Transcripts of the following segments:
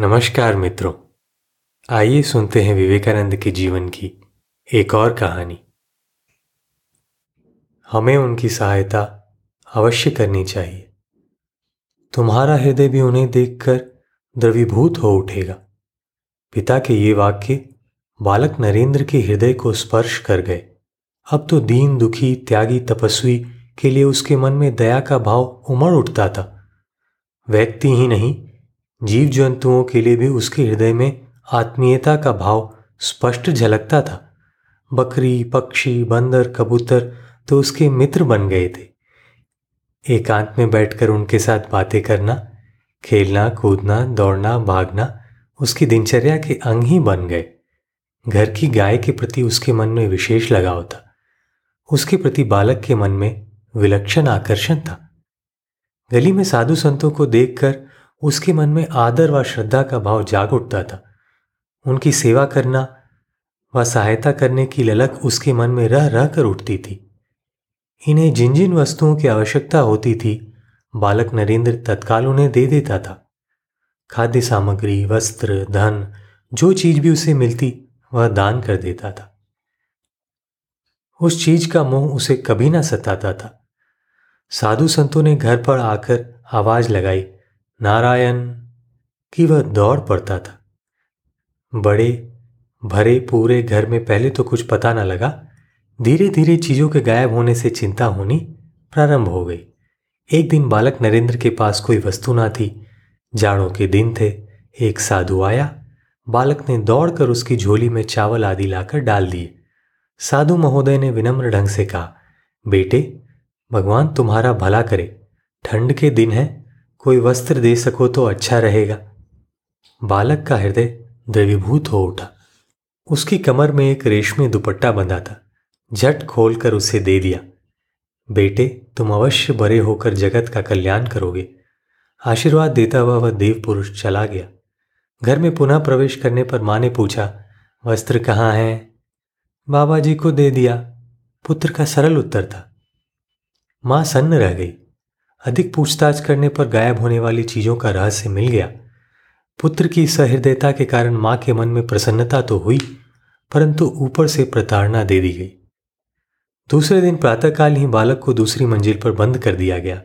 नमस्कार मित्रों। आइए सुनते हैं विवेकानंद के जीवन की एक और कहानी। हमें उनकी सहायता अवश्य करनी चाहिए। तुम्हारा हृदय भी उन्हें देखकर द्रवीभूत हो उठेगा। पिता के ये वाक्य बालक नरेंद्र के हृदय को स्पर्श कर गए। अब तो दीन दुखी त्यागी तपस्वी के लिए उसके मन में दया का भाव उमड़ उठता था। व्यक्ति ही नहीं जीव जंतुओं के लिए भी उसके हृदय में आत्मीयता का भाव स्पष्ट झलकता था। बकरी, पक्षी, बंदर, कबूतर तो उसके मित्र बन गए थे। एकांत में बैठकर उनके साथ बातें करना, खेलना, कूदना, दौड़ना, भागना उसकी दिनचर्या के अंग ही बन गए। घर की गाय के प्रति उसके मन में विशेष लगाव था। उसके प्रति बालक के मन में विलक्षण आकर्षण था। गली में साधु संतों को देखकर उसके मन में आदर व श्रद्धा का भाव जाग उठता था। उनकी सेवा करना व सहायता करने की ललक उसके मन में रह रह कर उठती थी। इन्हें जिन जिन वस्तुओं की आवश्यकता होती थी, बालक नरेंद्र तत्काल उन्हें दे देता था। खाद्य सामग्री, वस्त्र, धन, जो चीज़ भी उसे मिलती, वह दान कर देता था। उस चीज़ का मोह उसे कभी ना सताता था। साधु संतों ने घर पर आकर आवाज़ लगाई नारायण कि वह दौड़ पड़ता था। बड़े, भरे, पूरे घर में पहले तो कुछ पता न लगा। धीरे धीरे चीज़ों के गायब होने से चिंता होनी प्रारंभ हो गई। एक दिन बालक नरेंद्र के पास कोई वस्तु ना थी। जाड़ों के दिन थे, एक साधु आया। बालक ने दौड़कर उसकी झोली में चावल आदि लाकर डाल दिए। साधु महोदय ने विनम्र ढंग से कहा, बेटे, भगवान तुम्हारा भला करे। ठंड के दिन है कोई वस्त्र दे सको तो अच्छा रहेगा। बालक का हृदय द्रवीभूत हो उठा। उसकी कमर में एक रेशमी दुपट्टा बंधा था। झट खोलकर उसे दे दिया। बेटे, तुम अवश्य बड़े होकर जगत का कल्याण करोगे। आशीर्वाद देता हुआ वह देव पुरुष चला गया। घर में पुनः प्रवेश करने पर माँ ने पूछा, वस्त्र कहाँ है? बाबा जी को दे दिया। पुत्र का सरल उत्तर था। माँ सन्न रह गई। अधिक पूछताछ करने पर गायब होने वाली चीज़ों का रहस्य मिल गया। पुत्र की सहृदयता के कारण माँ के मन में प्रसन्नता तो हुई, परंतु ऊपर से प्रताड़ना दे दी गई। दूसरे दिन प्रातःकाल ही बालक को दूसरी मंजिल पर बंद कर दिया गया।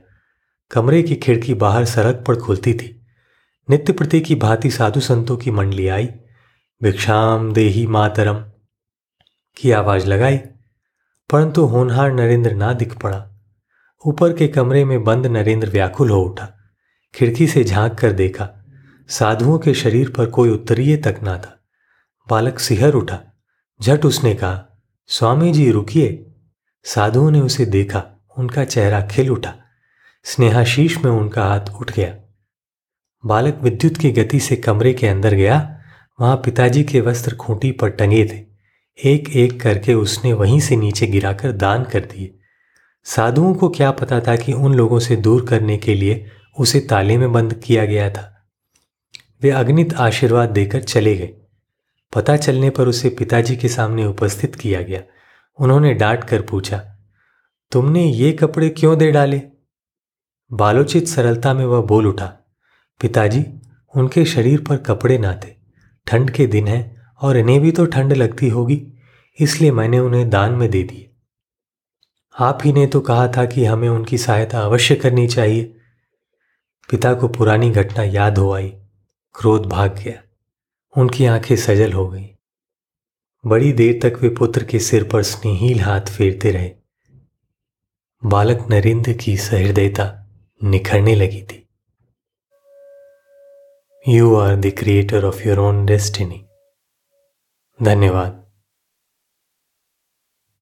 कमरे की खिड़की बाहर सड़क पर खुलती थी। नित्य प्रति की भांति साधु संतों की मंडली आई। भिक्षाम देही मातरम की आवाज़ लगाई, परंतु होनहार नरेंद्र ना दिख पड़ा। ऊपर के कमरे में बंद नरेंद्र व्याकुल हो उठा। खिड़की से झाँक कर देखा, साधुओं के शरीर पर कोई उत्तरीय तक ना था। बालक सिहर उठा। झट उसने कहा, स्वामी जी, रुकिए। साधुओं ने उसे देखा, उनका चेहरा खिल उठा। स्नेहाशीष में उनका हाथ उठ गया। बालक विद्युत की गति से कमरे के अंदर गया। वहाँ पिताजी के वस्त्र खूंटी पर टंगे थे। एक एक करके उसने वहीं से नीचे गिराकर दान कर दिए। साधुओं को क्या पता था कि उन लोगों से दूर करने के लिए उसे ताले में बंद किया गया था। वे अग्नित आशीर्वाद देकर चले गए। पता चलने पर उसे पिताजी के सामने उपस्थित किया गया। उन्होंने डांट कर पूछा, तुमने ये कपड़े क्यों दे डाले? बालोचित सरलता में वह बोल उठा, पिताजी, उनके शरीर पर कपड़े ना थे। ठंड के दिन है और इन्हें भी तो ठंड लगती होगी, इसलिए मैंने उन्हें दान में दे दिए। आप ही ने तो कहा था कि हमें उनकी सहायता अवश्य करनी चाहिए। पिता को पुरानी घटना याद हो आई। क्रोध भाग गया। उनकी आँखें सजल हो गईं। बड़ी देर तक वे पुत्र के सिर पर स्नेहील हाथ फेरते रहे। बालक नरेंद्र की सहृदयता निखरने लगी थी। You are the creator of your own destiny धन्यवाद।